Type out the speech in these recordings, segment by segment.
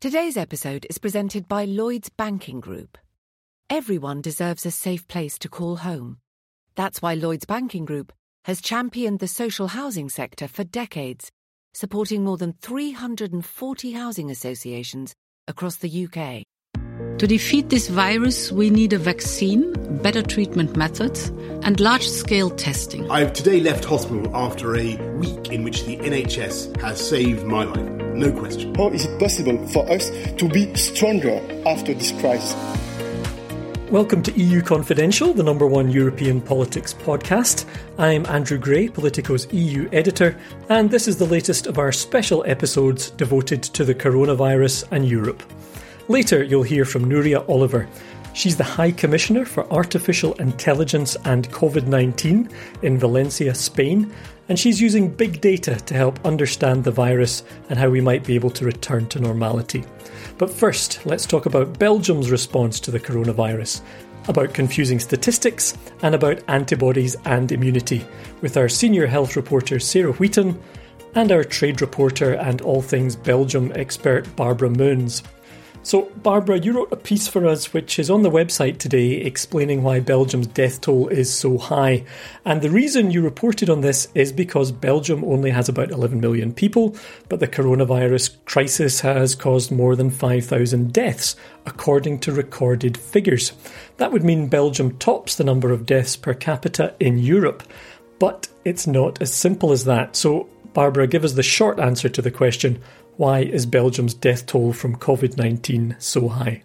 Today's episode is presented by Lloyds Banking Group. Everyone deserves a safe place to call home. That's why Lloyds Banking Group has championed the social housing sector for decades, supporting more than 340 housing associations across the UK. To defeat this virus, we need a vaccine, better treatment methods, and large scale testing. I've today left hospital after a week in which the NHS has saved my life. No question. How is it possible for us to be stronger after this crisis? Welcome to EU Confidential, the number one European politics podcast. I'm Andrew Gray, Politico's EU editor, and this is the latest of our special episodes devoted to the coronavirus and Europe. Later, you'll hear from Nuria Oliver. She's the High Commissioner for Artificial Intelligence and COVID 19 in Valencia, Spain, and she's using big data to help understand the virus and how we might be able to return to normality. But first, let's talk about Belgium's response to the coronavirus, about confusing statistics, and about antibodies and immunity, with our senior health reporter Sarah Wheaton and our trade reporter and all things Belgium expert Barbara Moens. So, Barbara, you wrote a piece for us which is on the website today explaining why Belgium's death toll is so high. And the reason you reported on this is because Belgium only has about 11 million people, but the coronavirus crisis has caused more than 5,000 deaths, according to recorded figures. That would mean Belgium tops the number of deaths per capita in Europe. But it's not as simple as that. So, Barbara, give us the short answer to the question why is Belgium's death toll from COVID 19 so high?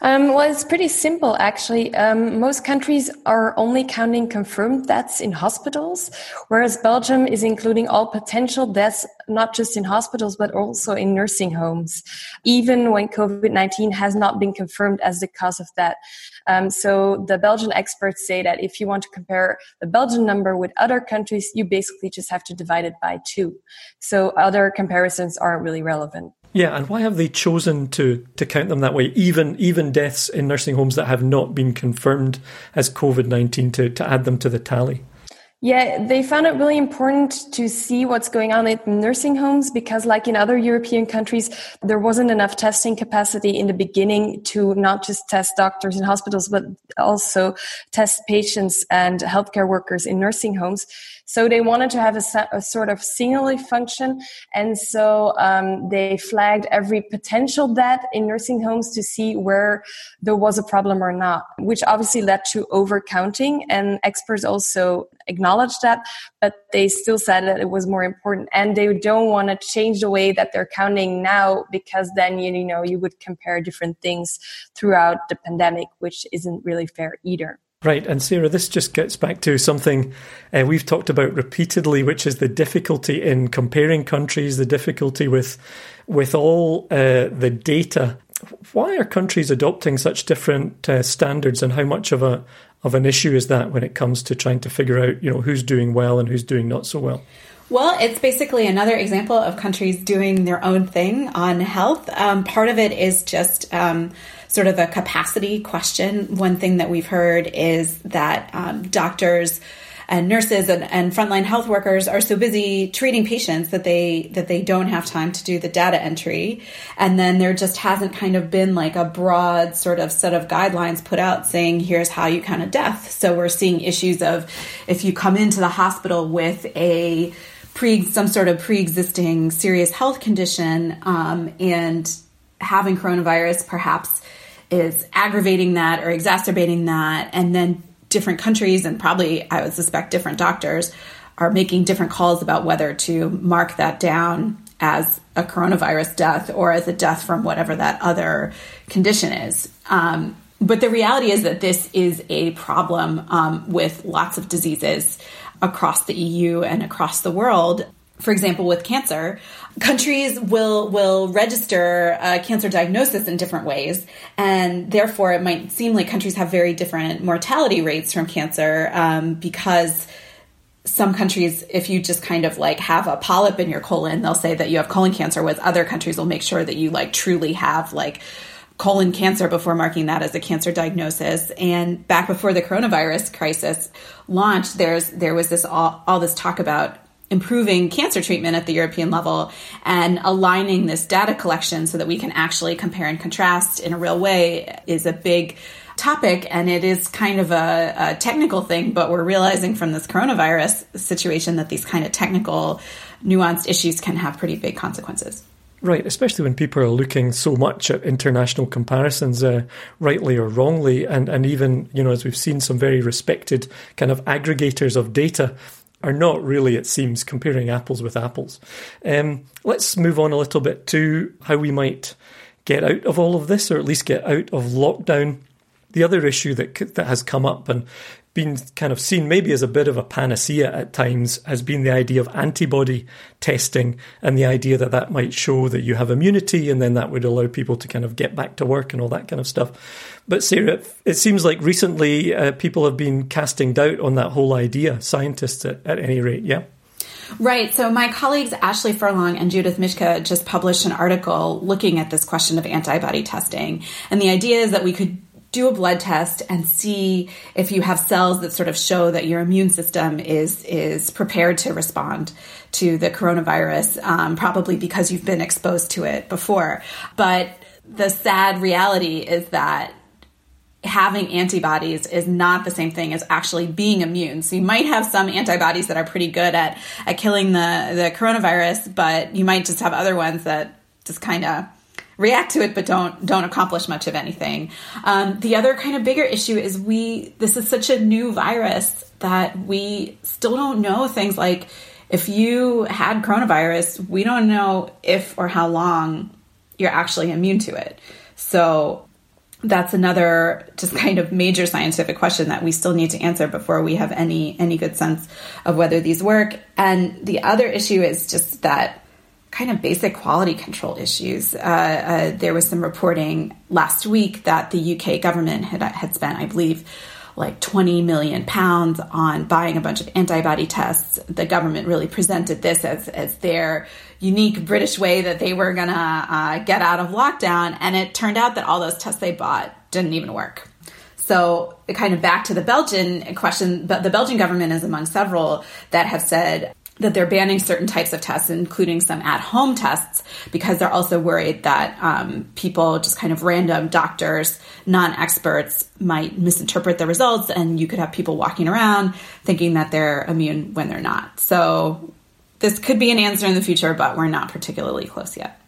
Um, well, it's pretty simple, actually. Um, most countries are only counting confirmed deaths in hospitals, whereas Belgium is including all potential deaths, not just in hospitals, but also in nursing homes, even when COVID 19 has not been confirmed as the cause of that. Um, so the Belgian experts say that if you want to compare the Belgian number with other countries, you basically just have to divide it by two. So other comparisons aren't really relevant. Yeah, and why have they chosen to to count them that way? Even even deaths in nursing homes that have not been confirmed as COVID nineteen to to add them to the tally. Yeah, they found it really important to see what's going on in nursing homes because, like in other European countries, there wasn't enough testing capacity in the beginning to not just test doctors in hospitals, but also test patients and healthcare workers in nursing homes. So they wanted to have a, a sort of singularly function. And so um, they flagged every potential death in nursing homes to see where there was a problem or not, which obviously led to overcounting. And experts also acknowledged that, but they still said that it was more important. And they don't want to change the way that they're counting now because then, you know, you would compare different things throughout the pandemic, which isn't really fair either. Right, and Sarah, this just gets back to something uh, we've talked about repeatedly, which is the difficulty in comparing countries, the difficulty with with all uh, the data. Why are countries adopting such different uh, standards, and how much of a of an issue is that when it comes to trying to figure out, you know, who's doing well and who's doing not so well? Well, it's basically another example of countries doing their own thing on health. Um, part of it is just um, sort of a capacity question. One thing that we've heard is that um, doctors and nurses and, and, frontline health workers are so busy treating patients that they that they don't have time to do the data entry and then there just hasn't kind of been like a broad sort of set of guidelines put out saying here's how you count a death so we're seeing issues of if you come into the hospital with a pre some sort of pre-existing serious health condition um, and having coronavirus perhaps is aggravating that or exacerbating that. And then different countries and probably, I would suspect, different doctors are making different calls about whether to mark that down as a coronavirus death or as a death from whatever that other condition is. Um, but the reality is that this is a problem um, with lots of diseases across the EU and across the world. For example, with cancer, countries will will register a cancer diagnosis in different ways, and therefore it might seem like countries have very different mortality rates from cancer um, because some countries, if you just kind of like have a polyp in your colon, they'll say that you have colon cancer. whereas other countries, will make sure that you like truly have like colon cancer before marking that as a cancer diagnosis. And back before the coronavirus crisis launched, there's there was this all, all this talk about improving cancer treatment at the European level and aligning this data collection so that we can actually compare and contrast in a real way is a big topic and it is kind of a, a, technical thing, but we're realizing from this coronavirus situation that these kind of technical, nuanced issues can have pretty big consequences. Right, especially when people are looking so much at international comparisons, uh, rightly or wrongly, and, and even, you know, as we've seen, some very respected kind of aggregators of data are not really, it seems, comparing apples with apples. Um, let's move on a little bit to how we might get out of all of this, or at least get out of lockdown. The other issue that that has come up and been kind of seen maybe as a bit of a panacea at times has been the idea of antibody testing and the idea that that might show that you have immunity and then that would allow people to kind of get back to work and all that kind of stuff. But Sarah, it seems like recently uh, people have been casting doubt on that whole idea, scientists at, at any rate, yeah? Right. So my colleagues Ashleigh Furlong and Judith Mischke just published an article looking at this question of antibody testing. And the idea is that we could do a blood test and see if you have cells that sort of show that your immune system is is prepared to respond to the coronavirus, um, probably because you've been exposed to it before. But the sad reality is that having antibodies is not the same thing as actually being immune. So you might have some antibodies that are pretty good at at killing the the coronavirus, but you might just have other ones that just kind of react to it but don't don't accomplish much of anything. Um, the other kind of bigger issue is we this is such a new virus that we still don't know things like if you had coronavirus, we don't know if or how long you're actually immune to it. So that's another just kind of major scientific question that we still need to answer before we have any any good sense of whether these work. And the other issue is just that kind of basic quality control issues. Uh, uh, there was some reporting last week that the UK government had, had spent, I believe, like 20 million pounds on buying a bunch of antibody tests. The government really presented this as, as their unique British way that they were going to uh, get out of lockdown. And it turned out that all those tests they bought didn't even work. So, kind of back to the Belgian question, but the Belgian government is among several that have said that they're banning certain types of tests, including some at home tests, because they're also worried that um, people, just kind of random doctors, non experts, might misinterpret the results, and you could have people walking around thinking that they're immune when they're not. So, this could be an answer in the future, but we're not particularly close yet.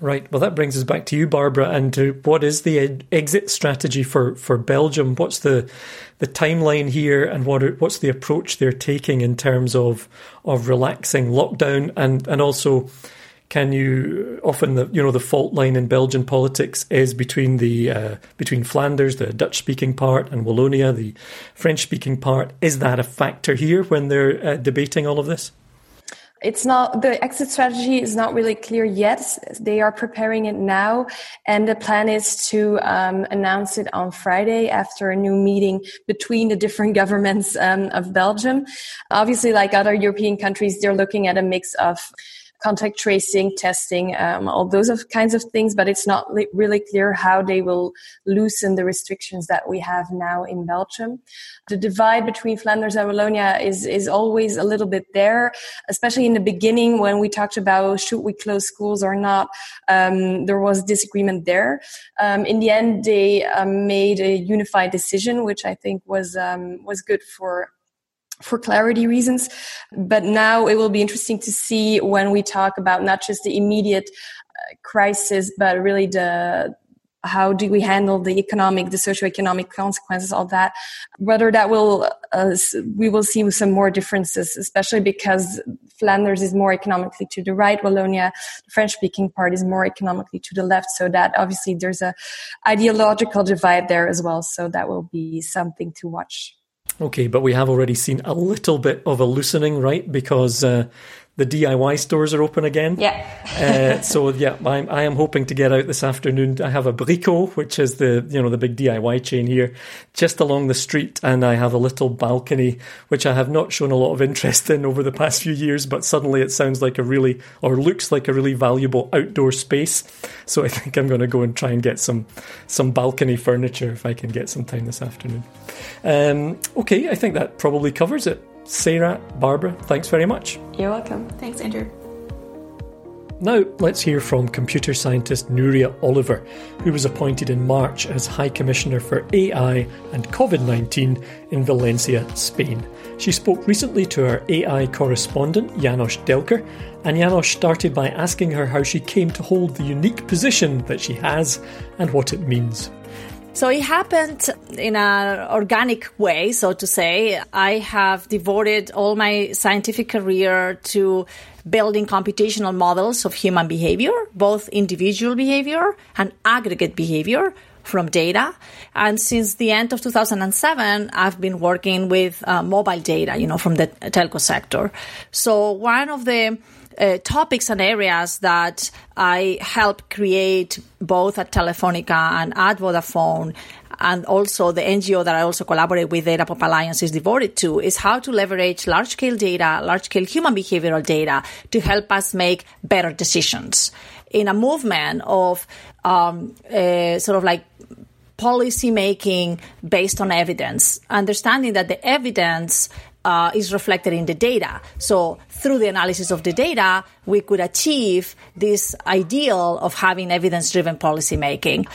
Right. Well, that brings us back to you, Barbara, and to what is the exit strategy for, for Belgium? What's the the timeline here, and what are, what's the approach they're taking in terms of of relaxing lockdown, and and also can you often the you know the fault line in Belgian politics is between the uh, between Flanders, the Dutch speaking part, and Wallonia, the French speaking part. Is that a factor here when they're uh, debating all of this? It's not the exit strategy is not really clear yet. They are preparing it now and the plan is to um, announce it on friday after a new meeting between the different governments um, of belgium. Obviously like other european countries they're looking at a mix of contact tracing, testing, um, all those of kinds of things, but it's not li- really clear how they will loosen the restrictions that we have now in Belgium. The divide between Flanders and Wallonia is, is always a little bit there, especially in the beginning when we talked about should we close schools or not. Um, there was disagreement there. Um, in the end, they um, made a unified decision, which I think was um, was good for for clarity reasons. But now it will be interesting to see when we talk about not just the immediate uh, crisis, but really the how do we handle the economic, the socioeconomic consequences of that? Whether that will, uh, we will see some more differences, especially because Flanders is more economically to the right, Wallonia, the French-speaking part, is more economically to the left. So that obviously there's a ideological divide there as well. So that will be something to watch. Okay, but we have already seen a little bit of a loosening, right? Because uh, the DIY stores are open again. Yeah. uh, so yeah, I'm, I am hoping to get out this afternoon. I have a Brico, which is the you know the big DIY chain here, just along the street, and I have a little balcony which I have not shown a lot of interest in over the past few years, but suddenly it sounds like a really or looks like a really valuable outdoor space. So I think I'm going to go and try and get some some balcony furniture if I can get some time this afternoon. Um, okay, I think that probably covers it. Sarah, Barbara, thanks very much. You're welcome. Thanks, Andrew. Now, let's hear from computer scientist Nuria Oliver, who was appointed in March as High Commissioner for AI and COVID 19 in Valencia, Spain. She spoke recently to our AI correspondent, Janosch Delcker, and Janosch started by asking her how she came to hold the unique position that she has and what it means. So it happened in an organic way, so to say. I have devoted all my scientific career to building computational models of human behavior, both individual behavior and aggregate behavior from data. And since the end of 2007, I've been working with uh, mobile data, you know, from the telco sector. So one of the uh, topics and areas that I help create both at Telefonica and at Vodafone and also the NGO that I also collaborate with, Data Pop Alliance, is devoted to, is how to leverage large scale data, large scale human behavioral data to help us make better decisions. In a movement of um, uh, sort of like policy making based on evidence, understanding that the evidence uh, is reflected in the data. So through the analysis of the data, we could achieve this ideal of having evidence driven policy making.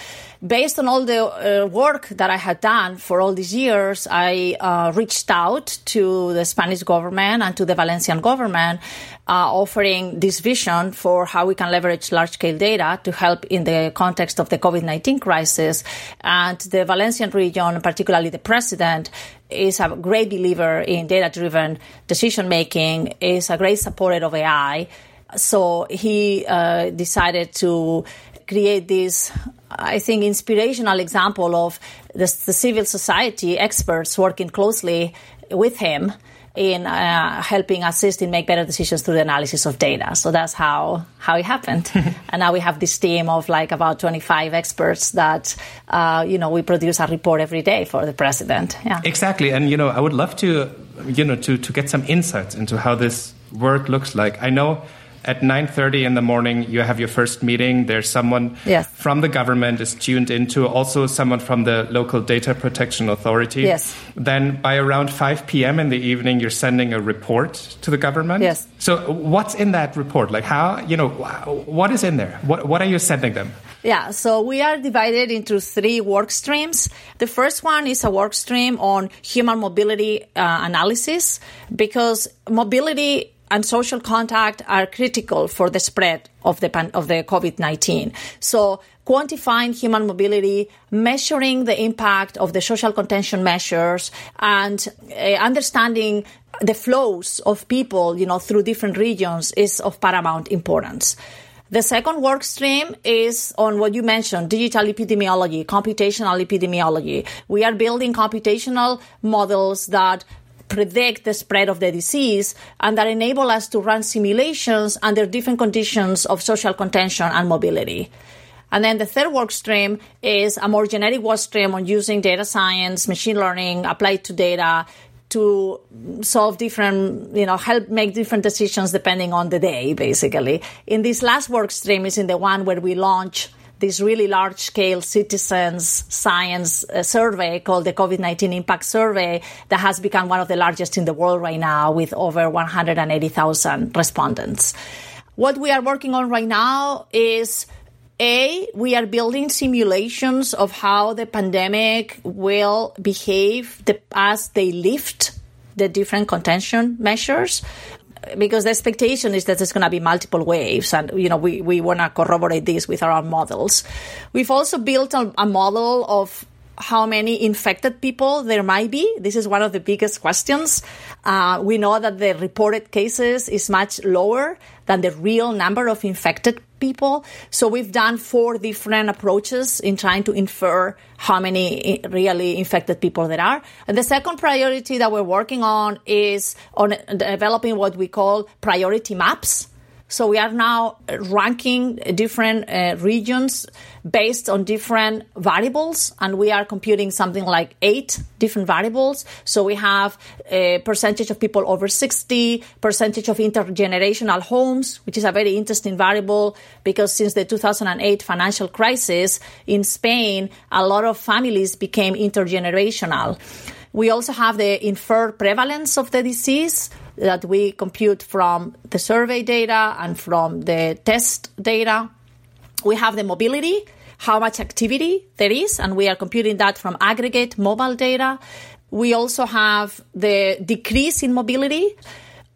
Based on all the uh, work that I had done for all these years, I uh, reached out to the Spanish government and to the Valencian government, uh, offering this vision for how we can leverage large scale data to help in the context of the COVID 19 crisis. And the Valencian region, particularly the president, is a great believer in data driven decision making, is a great supporter of AI. So he uh, decided to create this, I think, inspirational example of the, the civil society experts working closely with him in uh, helping assist in make better decisions through the analysis of data. So that's how how it happened. and now we have this team of like about 25 experts that uh, you know we produce a report every day for the president. Yeah. Exactly. And you know, I would love to you know to to get some insights into how this work looks like. I know at 9.30 in the morning you have your first meeting. There's someone yes. from the government is tuned into also someone from the local data protection authority. Yes. then by around 5 p.m in the evening you're sending a report to the government? Yes. So what's in that report? Like how you know what is in there? What, what are you sending them? Yeah, so we are divided into three work streams. The first one is a work stream on human mobility uh, analysis because mobility and social contact are critical for the spread of the of the COVID-19. So quantifying human mobility, measuring the impact of the social contention measures, and uh, understanding the flows of people, you know, through different regions is of paramount importance. The second work stream is on what you mentioned, digital epidemiology, computational epidemiology. We are building computational models that predict the spread of the disease and that enable us to run simulations under different conditions of social contention and mobility. And then the third work stream is a more generic work stream on using data science, machine learning applied to data to solve different, you know, help make different decisions depending on the day, basically. In this last work stream is in the one where we launch this really large scale citizens science uh, survey called the COVID 19 Impact Survey that has become one of the largest in the world right now with over 180,000 respondents. What we are working on right now is a, we are building simulations of how the pandemic will behave the, as they lift the different contention measures because the expectation is that there's going to be multiple waves and you know we, we want to corroborate this with our own models we've also built a, a model of how many infected people there might be. This is one of the biggest questions. Uh, we know that the reported cases is much lower than the real number of infected people. So we've done four different approaches in trying to infer how many eh, really infected people there are. And the second priority that we're working on is on developing what we call priority maps. So we are now uh, ranking uh, different uh, regions based on different variables, and we are computing something like eight different variables. So we have a percentage of people over 60, percentage of intergenerational homes, which is a very interesting variable because since the 2008 financial crisis in Spain, a lot of families became intergenerational. We also have the inferred prevalence of the disease that we compute from the survey data and from the test data. We have the mobility, how much activity there is, and we are computing that from aggregate mobile data. We also have the decrease in mobility,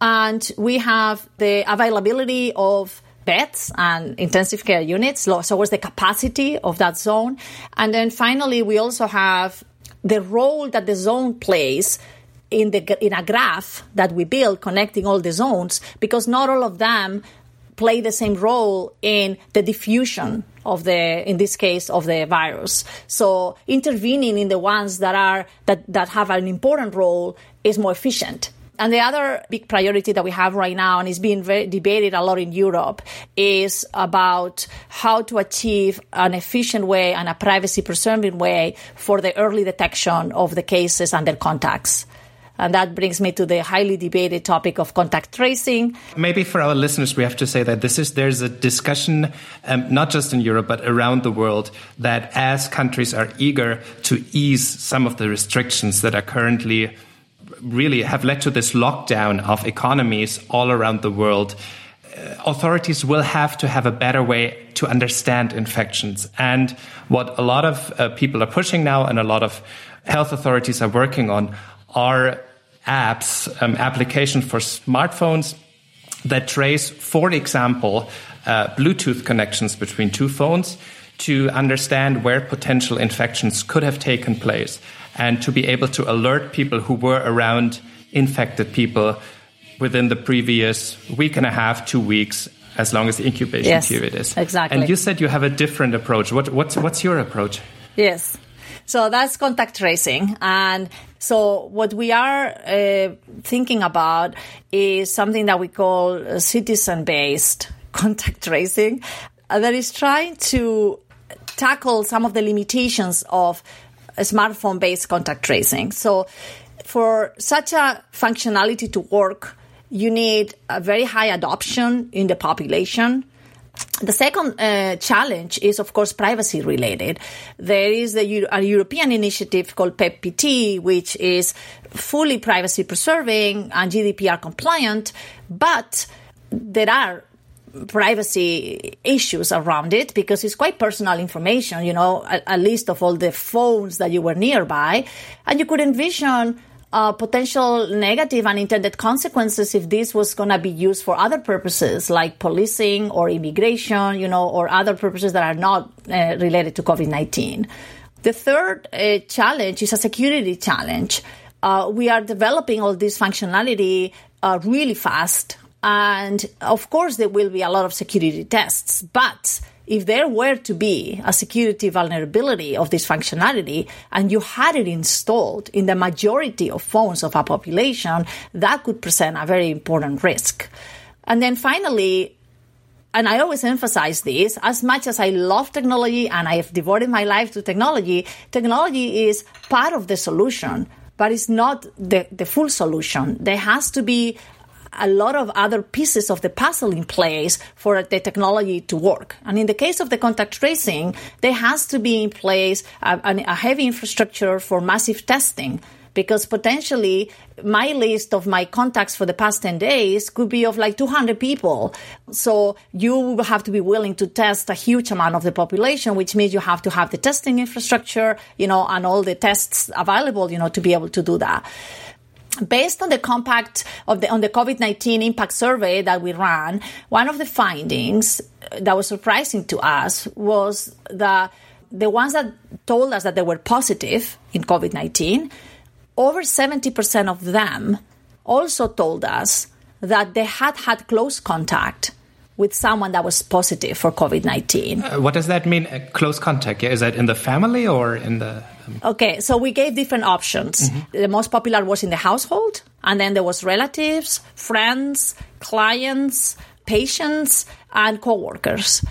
and we have the availability of beds and intensive care units. So, what's the capacity of that zone? And then finally, we also have the role that the zone plays in the in a graph that we build connecting all the zones because not all of them play the same role in the diffusion of the in this case of the virus. So intervening in the ones that are that that have an important role is more efficient and the other big priority that we have right now, and is being very debated a lot in Europe, is about how to achieve an efficient way and a privacy preserving way for the early detection of the cases and their contacts. And that brings me to the highly debated topic of contact tracing. Maybe for our listeners, we have to say that this is there's a discussion, um, not just in Europe but around the world, that as countries are eager to ease some of the restrictions that are currently really have led to this lockdown of economies all around the world. Uh, authorities will have to have a better way to understand infections. And what a lot of uh, people are pushing now and a lot of health authorities are working on are apps, um, applications for smartphones that trace, for example, uh, Bluetooth connections between two phones to understand where potential infections could have taken place and to be able to alert people who were around infected people within the previous week and a half, two weeks, as long as the incubation yes, period is. Exactly. And you said you have a different approach. What, what's, what's your approach? Yes. So that's contact tracing. And so what we are uh, thinking about is something that we call citizen based contact tracing uh, that is trying to tackle some of the limitations of smartphone based contact tracing. So for such a functionality to work, you need a very high adoption in the population the second uh, challenge is, of course, privacy related. There is a, European initiative called PEPP-PT, which is fully privacy preserving and GDPR compliant, but there are privacy issues around it because it's quite personal information, you know, a, a list of all the phones that you were nearby. And you could envision uh, potential negative unintended consequences if this was going to be used for other purposes like policing or immigration, you know, or other purposes that are not uh, related to COVID 19. The third uh, challenge is a security challenge. Uh, we are developing all this functionality uh, really fast. And of course, there will be a lot of security tests, but if there were to be a security vulnerability of this functionality and you had it installed in the majority of phones of a population, that could present a very important risk. And then finally, and I always emphasize this, as much as I love technology and I have devoted my life to technology, technology is part of the solution but it's not the, the full solution. There has to be a lot of other pieces of the puzzle in place for the technology to work. And in the case of the contact tracing, there has to be in place a, a heavy infrastructure for massive testing because potentially my list of my contacts for the past 10 days could be of like 200 people. So you have to be willing to test a huge amount of the population, which means you have to have the testing infrastructure, you know, and all the tests available, you know, to be able to do that based on the compact of the on the COVID-19 impact survey that we ran, one of the findings that was surprising to us was that the ones that told us that they were positive in COVID-19, over 70% of them also told us that they had had close contact with someone that was positive for COVID 19. Uh, what does that mean, close contact? Is that in the family or in the. Um... Okay, so we gave different options. Mm-hmm. The most popular was in the household, and then there was relatives, friends, clients, patients, and coworkers.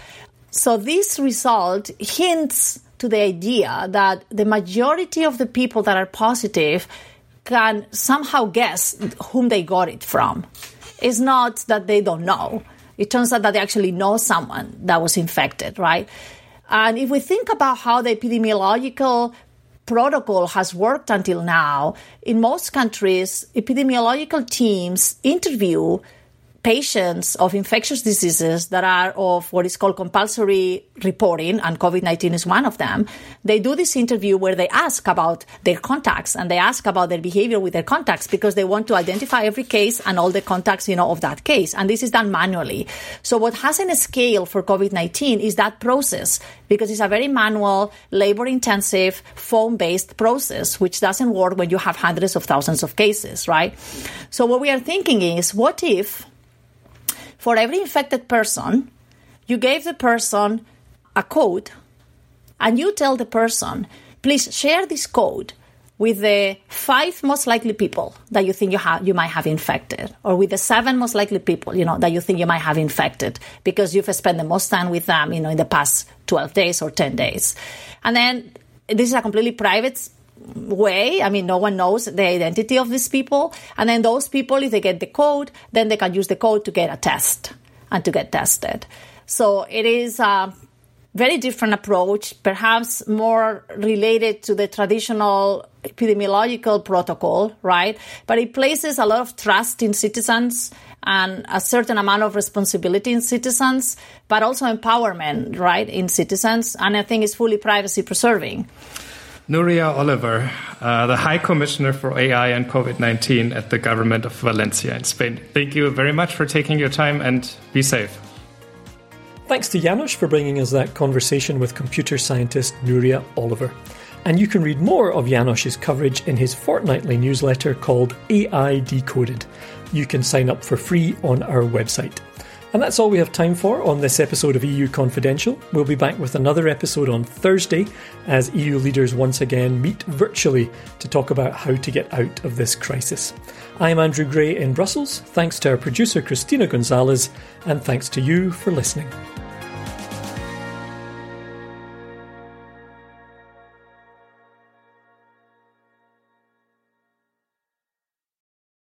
So this result hints to the idea that the majority of the people that are positive can somehow guess whom they got it from. It's not that they don't know it turns out that they actually know someone that was infected, right? And if we think about how the epidemiological protocol has worked until now, in most countries, epidemiological teams interview patients of infectious diseases that are of what is called compulsory reporting, and COVID 19 is one of them, they do this interview where they ask about their contacts and they ask about their behavior with their contacts because they want to identify every case and all the contacts, you know, of that case. And this is done manually. So what hasn't scaled for COVID 19 is that process because it's a very manual, labor intensive, phone based process, which doesn't work when you have hundreds of thousands of cases, right? So what we are thinking is what if for every infected person, you gave the person a code and you tell the person, please share this code with the five most likely people that you think you have you might have infected or with the seven most likely people you know that you think you might have infected because you've spent the most time with them you know in the past 12 days or 10 days. And then this is a completely private way. I mean, no one knows the identity of these people. And then those people, if they get the code, then they can use the code to get a test and to get tested. So it is a very different approach, perhaps more related to the traditional epidemiological protocol, right? But it places a lot of trust in citizens and a certain amount of responsibility in citizens, but also empowerment, right, in citizens. And I think it's fully privacy preserving. Nuria Oliver, uh, the High Commissioner for AI and COVID 19 at the government of Valencia in Spain. Thank you very much for taking your time and be safe. Thanks to Janosch for bringing us that conversation with computer scientist Nuria Oliver. And you can read more of Janosch's coverage in his fortnightly newsletter called AI Decoded. You can sign up for free on our website. And that's all we have time for on this episode of EU Confidential. We'll be back with another episode on Thursday as EU leaders once again meet virtually to talk about how to get out of this crisis. I'm Andrew Gray in Brussels. Thanks to our producer Christina Gonzalez, and thanks to you for listening.